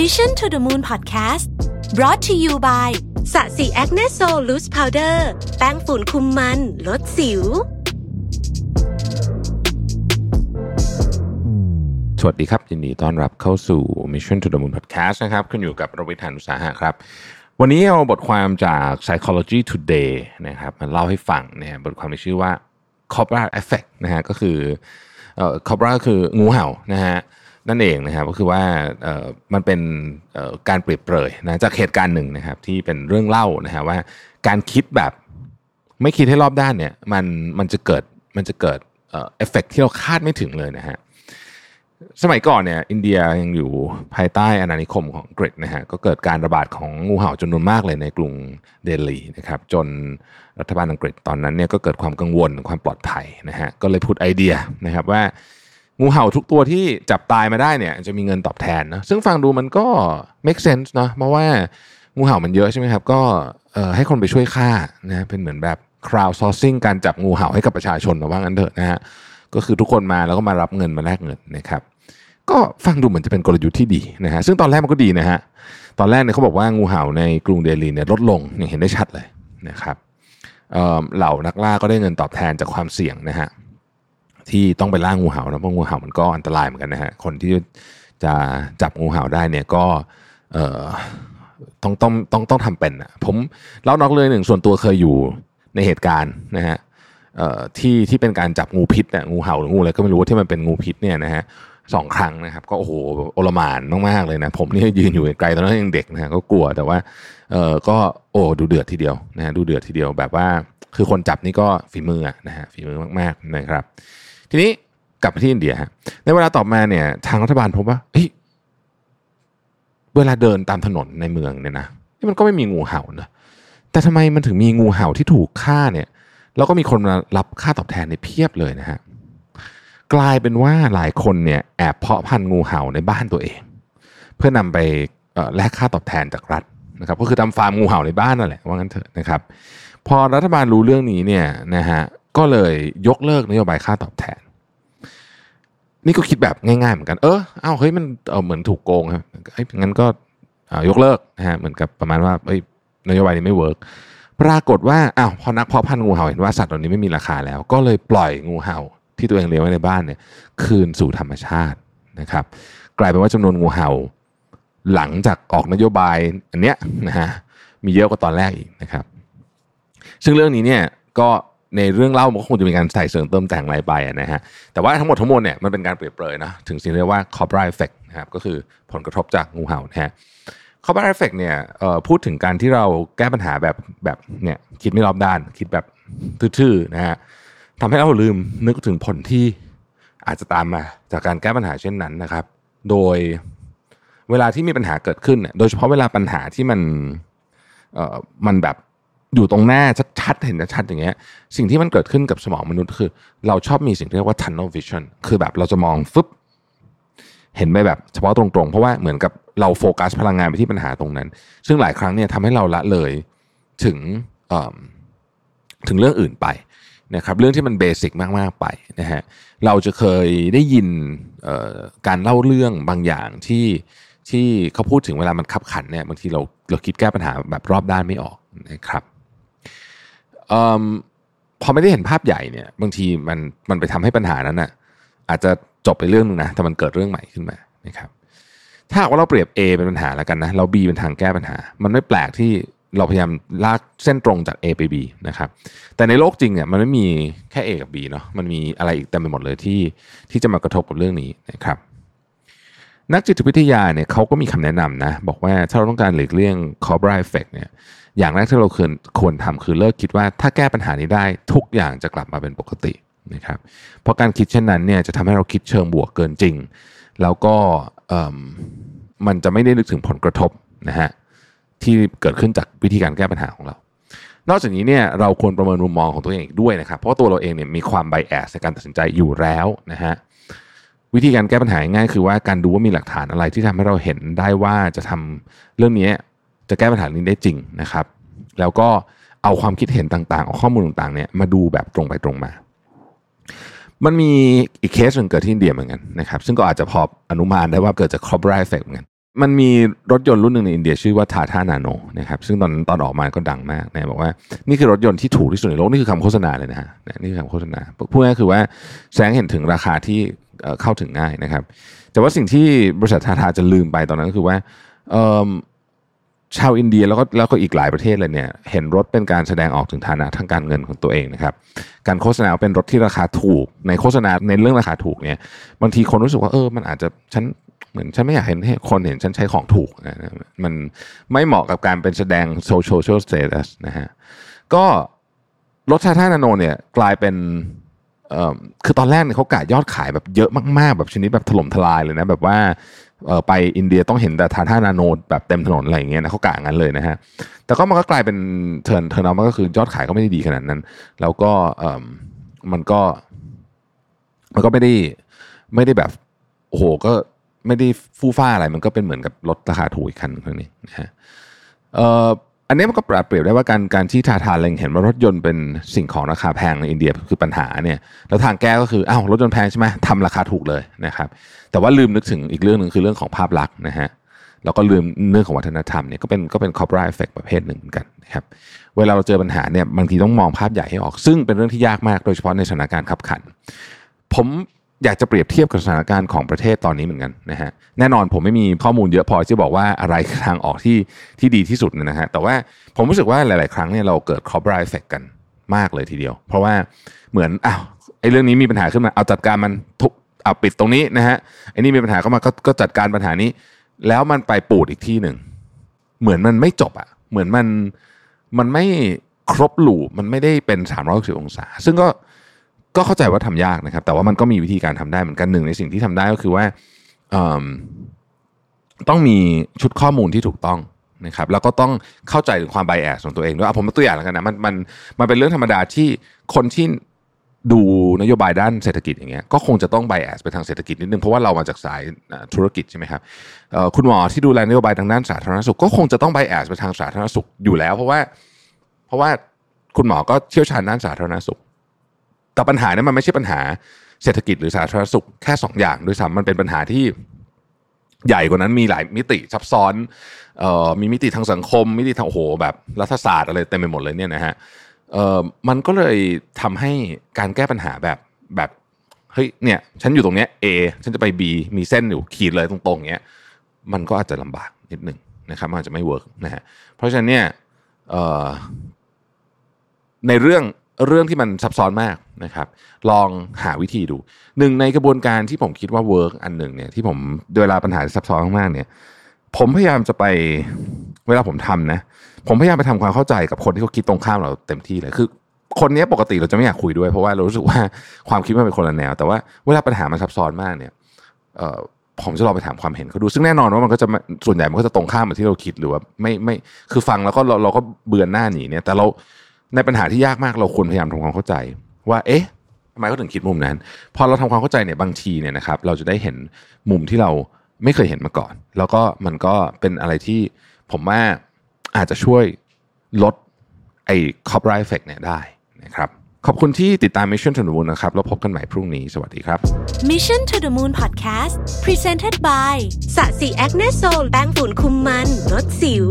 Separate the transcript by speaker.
Speaker 1: Mission to the Moon Podcast brought to you by ศศิ Acne Sol Loose Powder แป้งฝุ่นคุมมัน ลดสิว
Speaker 2: สวัสดีครับ ยินดีต้อนรับเข้าสู่ Mission to the Moon Podcast นะครับคุณอยู่กับรวิศ หาญอุตสาหะครับ วันนี้เอาบทความจาก Psychology Today นะครับมาเล่าให้ฟังเนี่ยบทความที่ชื่อว่า Cobra Effect นะฮะก็คือเอ่อ Cobra ก็คืองูเห่านะฮะ นั่นเองนะครับก็คือว่ามันเป็นการเปรียบเปรยนะจากเหตุการณ์หนึ่งนะครับ ที่เป็นเรื่องเล่านะฮะว่า การคิดแบบไม่คิดให้รอบด้านเนี่ยมันมันจะเกิดมันจะเกิดเอ่อเอฟเฟกที่เราคาดไม่ถึงเลยนะฮะสมัยก่อนเนี่ยอินเดียยังอยู่ภายใต้อาณานิคมของอังกฤษนะฮะก็เกิดการระบาดของงูเห่าจำนวนมากเลยในกรุงเดลีนะครับจนรัฐบาลอังกฤษตอนนั้นเนี่ยก็เกิดความกังวลความปลอดภัยนะฮะก็เลยพูดไอเดียนะครับว่า งูเห่าทุกตัวที่จับตายมาได้เนี่ยจะมีเงินตอบแทนนะซึ่งฟังดูมันก็ make sense นะเพราะว่างูเห่ามันเยอะใช่ไหมครับ ก็ให้คนไปช่วยฆ่านะเป็นเหมือนแบบ crowd sourcing การจับงูเห่าให้กับประชาชนนะว่างั้นเถอะนะฮะก็คือทุกคนมาแล้วก็มารับเงินมาแลกเงินนะครับก็ฟังดูเหมือนจะเป็นกลยุทธ์ที่ดีนะฮะซึ่งตอนแรกมันก็ดีนะฮะตอนแรกเนี่ยเขาบอกว่างูเห่าในกรุงเดลีเนี่ยลดลงอย่างเห็นได้ชัดเลยนะครับเหล่านักล่าก็ได้เงินตอบแทนจากความเสี่ยงนะฮะ ที่ต้องไปล่างูเห่านะเพราะงูเห่ามันก็อันตรายเหมือนกันนะฮะคนที่จะจับงูเห่าได้เนี่ยก็เอ่อต้องต้องต้องต้องทำเป็นอะผมเล่านอกเลยหนึ่งส่วนตัวเคยอยู่ในเหตุการณ์นะฮะเอ่อที่ที่เป็นการจับงูพิษเนี่ยงูเห่าหรืองูอะไรก็ไม่รู้ที่มันเป็นงูพิษเนี่ยนะฮะสองครั้งนะครับ ก็โอ้โหโอลมานมากๆเลยนะ ผมนี่ยืนอยู่ไกลตอนนั้นยังเด็กนะฮะก็กลัวแต่ว่าเออก็โอ้ดูเดือดทีเดียวนะฮะดูเดือดทีเดียวแบบว่าคือคนจับนี่ก็ฝีมือนะฮะฝีมือมากๆนะครับ ทีนี้กลับไปที่อินเดียฮะในเวลาต่อมาเนี่ย ทางรัฐบาลพบว่าเฮ้ยเวลาเดินตามถนนในเมืองเนี่ยนะนี่มันก็ไม่มีงูเห่านะแต่ทำไมมันถึงมีงูเห่าที่ถูกฆ่าเนี่ย แล้วก็มีคนมารับค่าตอบแทนในเพียบเลยนะฮะกลายเป็นว่าหลายคนเนี่ยแอบเพาะพันธุ์งูเห่าในบ้านตัวเอง เพื่อนำไปแลกค่าตอบแทนจากรัฐนะครับ ก็คือทำฟาร์มงูเห่าในบ้านนั่นแหละว่างั้นเถอะนะครับ พอรัฐบาลรู้เรื่องนี้เนี่ยนะฮะ ก็เลยยกเลิกนโยบายค่าตอบแทน นี่ก็คิดแบบง่ายๆเหมือนกัน เออเอ้าเฮ้ยมันเออเหมือนถูกโกงครับเอ้ยงั้นก็เอ่อยกเลิกนะฮะเหมือนกับประมาณว่าเอ้ยนโยบายนี้ไม่ work ปรากฏว่าอ้าวพอนักเพาะพันธุ์งูเห่าเห็นว่าสัตว์เหล่านี้ไม่มีราคาแล้ว ก็เลยปล่อยงูเห่าที่ตัวเองเลี้ยงไว้ในบ้านเนี่ย คืนสู่ธรรมชาตินะครับ กลายเป็นว่าจำนวนงูเห่า หลังจากออกนโยบายอันเนี้ยนะฮะมีเยอะกว่าตอนแรกอีกนะครับ ซึ่งเรื่องนี้เนี่ยก็ ในเรื่องเล่ามันก็คงจะมีการใส่เสริมเติมแต่งอะไรไปนะฮะแต่ว่าทั้งหมดทั้งมวลเนี่ยมันเป็นการเปรียบเปรยนะถึงสิ่งที่เรียกว่า cobra effect นะครับก็คือผลกระทบจากงูเห่านะฮะ cobra effect เนี่ยพูดถึงการที่เราแก้ปัญหาแบบแบบเนี่ยคิดไม่รอบด้าน คิดแบบทื่อๆนะฮะทำให้เราลืมนึกถึงผลที่อาจจะตามมาจากการแก้ปัญหาเช่นนั้นนะครับ โดยเวลาที่มีปัญหาเกิดขึ้นเนี่ยโดยเฉพาะเวลาปัญหาที่มันเอ่อมันแบบ อยู่ตรงหน้าชัดๆเห็นชัดๆอย่างเงี้ยสิ่งที่มันเกิดขึ้นกับสมองมนุษย์คือ เราชอบมีสิ่งที่เรียกว่า tunnel vision คือแบบเราจะมองฟึบเห็นไปแบบเฉพาะตรงๆ เพราะว่าเหมือนกับเราโฟกัสพลังงานไปที่ปัญหาตรงนั้น ซึ่งหลายครั้งเนี่ยทำให้เราละเลยถึงเอ่อถึงเรื่องอื่นไปนะครับเรื่องที่มันเบสิกมากๆไปนะฮะเราจะเคยได้ยินการเล่าเรื่องบางอย่างที่ที่เขาพูดถึงเวลามันขับขันเนี่ยบางทีเราเราคิดแก้ปัญหาแบบรอบด้านไม่ออกนะครับ พอไม่ได้เห็นภาพใหญ่เนี่ย บางทีมันมันไปทำให้ปัญหานั้นน่ะ อาจจะจบไปเรื่องนึงนะแต่มันเกิดเรื่องใหม่ขึ้นมานะครับ ถ้าว่าเราเปรียบ A เป็นปัญหาแล้วกันนะเรา B เป็นทางแก้ปัญหา มันไม่แปลกที่เราพยายามลากเส้นตรงจาก A ไป B นะครับ แต่ในโลกจริงเนี่ยมันไม่มีแค่ A กับ B เนาะมันมีอะไรอีกเต็มไปหมดเลยที่ที่จะมากระทบกับเรื่องนี้นะครับ นักจิตวิทยาเนี่ยเขาก็มีคำแนะนำนะ บอกว่าถ้าเราต้องการหลีกเลี่ยง Cobra Effect เนี่ยอย่างแรกที่เราควรควรทำคือเลิกคิดว่าถ้าแก้ปัญหานี้ได้ทุกอย่างจะกลับมาเป็นปกตินะครับเพราะการคิดเช่นนั้นเนี่ยจะทำให้เราคิดเชิงบวกเกินจริง แล้วก็มันจะไม่ได้นึกถึงผลกระทบนะฮะที่เกิดขึ้นจากวิธีการแก้ปัญหาของเรา นอกจากนี้เนี่ยเราควรประเมินมุมมองของตัวเองอีกด้วยนะครับ เพราะตัวเราเองเนี่ยมีความไบแอสในการตัดสินใจอยู่แล้วนะฮะ วิธีการแก้ปัญหาง่ายคือว่าการดูว่ามีหลักฐานอะไรที่ทำให้เราเห็นได้ว่าจะทำเรื่องนี้จะแก้ปัญหานี้ได้จริงนะครับ แล้วก็เอาความคิดเห็นต่างๆ เอาข้อมูลต่างๆเนี่ยมาดูแบบตรงไปตรงมา มันมีอีกเคสหนึ่งเกิดที่อินเดียเหมือนกันนะครับ ซึ่งก็อาจจะพออนุมานได้ว่าเกิดจาก Cobra Effect เหมือนกันมันมีรถยนต์รุ่นหนึ่งในอินเดียชื่อว่าทาท่านาโนนะครับซึ่งตอนตอนออกมาก็ดังมากนะบอกว่านี่คือรถยนต์ที่ถูกที่สุดในโลก นี่คือคำโฆษณาเลยนะฮะนี่คือคำโฆษณาพูดง่ายคือว่าแสงเห็นถึงราคาที่ เข้าถึงง่ายนะครับ แต่ว่าสิ่งที่บริษัท Tata จะลืมไปตอนนั้นก็คือว่าชาวอินเดียแล้วก็แล้วก็อีกหลายประเทศเลยเนี่ยเห็นรถเป็นการแสดงออกถึงฐานะทางการเงินของตัวเองนะครับ การโฆษณาเป็นรถที่ราคาถูก ในโฆษณาในเรื่องราคาถูกเนี่ยบางทีคนรู้สึกว่าเออมันอาจจะฉันเหมือนฉันไม่อยากเห็นคนเห็นฉันใช้ของถูกนะมันไม่เหมาะกับการเป็นแสดง social status นะฮะก็รถ Tata Nano เนี่ยกลายเป็น คือตอนแรกเนี่ยเขากะยอดขายแบบเยอะมากๆ แบบชนิดแบบถล่มทลายเลยนะแบบว่าไปอินเดียต้องเห็นแต่ทาท่านาโนแบบเต็มถนนอะไรอย่างเงี้ยนะเขากะงั้นเลยนะฮะแต่ก็มันก็กลายเป็นเทิร์นเทิร์นเอามันก็คือยอดขายก็ไม่ได้ดีขนาดนั้น แล้วก็มันก็ มันก็ไม่ได้ไม่ได้แบบโอ้โหก็ไม่ได้ฟู่ฟ้าอะไร มันก็เป็นเหมือนกับรถราคาถูกอีกคันนึงนี้นะฮะ อันนี้มันก็แปรเปรียบได้ว่าการการที่ทาทาเล็งเห็นว่ารถยนต์เป็นสิ่งของราคาแพงในอินเดียคือปัญหาเนี่ยแล้วทางแก้ก็คืออ้าวรถยนต์แพงใช่ไหมทำราคาถูกเลยนะครับ แต่ว่าลืมนึกถึงอีกเรื่องหนึ่งคือเรื่องของภาพลักษณ์นะฮะแล้วก็ลืมเรื่องของวัฒนธรรมเนี่ยก็เป็นก็เป็น corporate effect ประเภทหนึ่งเหมือนกันนะครับเวลาเราเจอปัญหาเนี่ยบางทีต้องมองภาพใหญ่ให้ออก ซึ่งเป็นเรื่องที่ยากมากโดยเฉพาะในสถานการณ์ขับขัน ผม อยากจะเปรียบเทียบกับสถานการณ์ของประเทศตอนนี้เหมือนกันนะฮะแน่นอนผมไม่มีข้อมูลเยอะพอที่บอกว่าอะไรทางออกที่ที่ดีที่สุดนะฮะแต่ว่าผมรู้สึกว่าหลาย ๆ ครั้งเนี่ยเราเกิด corporate effect กันมากเลยทีเดียว เพราะว่าเหมือนอ้าวไอ้เรื่องนี้มีปัญหาขึ้นมาเอาจัดการมันทุกเอาปิดตรงนี้นะฮะไอ้นี่มีปัญหาเข้ามาก็ก็จัดการปัญหานี้ แล้วมันไปปูดอีกที่หนึ่งเหมือนมันไม่จบอะเหมือนมันมันไม่ครบหลูมันไม่ได้เป็น360องศา ซึ่งก็ ก็เข้าใจว่าทำยากนะครับ แต่ว่ามันก็มีวิธีการทำได้เหมือนกันหนึ่งในสิ่งที่ทำได้ก็คือว่าต้องมีชุดข้อมูลที่ถูกต้องนะครับแล้วก็ต้องเข้าใจถึงความไบแอสของตัวเองด้วยผมตัวอย่างแล้วกันนะมันมันมันเป็นเรื่องธรรมดาที่คนที่ดูนโยบายด้านเศรษฐกิจอย่างเงี้ยก็คงจะต้องไบแอสไปทางเศรษฐกิจนิดนึงเพราะว่าเรามาจากสายธุรกิจใช่ไหมครับคุณหมอที่ดูแลนโยบายทางด้านสาธารณสุขก็คงจะต้องไบแอสไปทางสาธารณสุขอยู่แล้ว เพราะว่าเพราะว่าคุณหมอก็เชี่ยวชาญด้านสาธารณสุข แต่ปัญหานั้นมันไม่ใช่ปัญหาเศรษฐกิจหรือสาธารณสุขแค่2ออย่างด้วยซ้ำมันเป็นปัญหาที่ใหญ่กว่านั้นมีหลายมิติซับซ้อนเออมีมิติทางสังคม มิติทางโอ้โหแบบรัฐศาสตร์อะไรเต็มไปหมดเลยเนี่ยนะฮะมันก็เลยทำให้การแก้ปัญหาแบบแบบเฮ้ยเนี่ยฉันอยู่ตรงเนี้ย A ฉันจะไป B มีเส้นอยู่ขีดเลยตรงๆเนี้ยมันก็อาจจะลำบากนิดหนึ่งนะครับมันอาจจะไม่เวิร์กนะฮะเพราะฉะนั้นเนี่ยในเรื่อง เรื่องที่มันซับซ้อนมากนะครับ ลองหาวิธีดูหนึ่งในกระบวนการที่ผมคิดว่า work อันหนึ่งเนี่ยที่ผมเวลาปัญหาซับซ้อนมากเนี่ย ผมพยายามจะไปเวลาผมทำนะ ผมพยายามไปทำความเข้าใจกับคนที่เขาคิดตรงข้ามเราเต็มที่เลยคือคนนี้ปกติเราจะไม่อยากคุยด้วย เพราะว่าเรารู้สึกว่าความคิดมันเป็นคนละแนว แต่ว่าเวลาปัญหามันซับซ้อนมากเนี่ยผมจะลองไปถามความเห็นเขาดู ซึ่งแน่นอนว่ามันก็จะส่วนใหญ่มันก็จะตรงข้ามกับที่เราคิดหรือว่าไม่ไม่คือฟังแล้วก็เราเราก็เบือนหน้าหนีเนี่ยแต่เรา ในปัญหาที่ยากมากเราควรพยายามทำความเข้าใจ ว่า เอ๊ะทำไมเขาถึงคิดมุมนั้น พอเราทำความเข้าใจเนี่ยบางทีเนี่ยนะครับ เราจะได้เห็นมุมที่เราไม่เคยเห็นมาก่อน แล้วก็มันก็เป็นอะไรที่ผมว่าอาจจะช่วยลดไอ้ copyright effect เนี่ยได้นะครับ ขอบคุณที่ติดตาม Mission to the Moon นะครับ แล้วพบกันใหม่พรุ่งนี้ สวัสดีครับ
Speaker 1: Mission to the Moon Podcast Presented by สะสีแอคเนโซลแป้งฝุ่นคุมมันลดสิว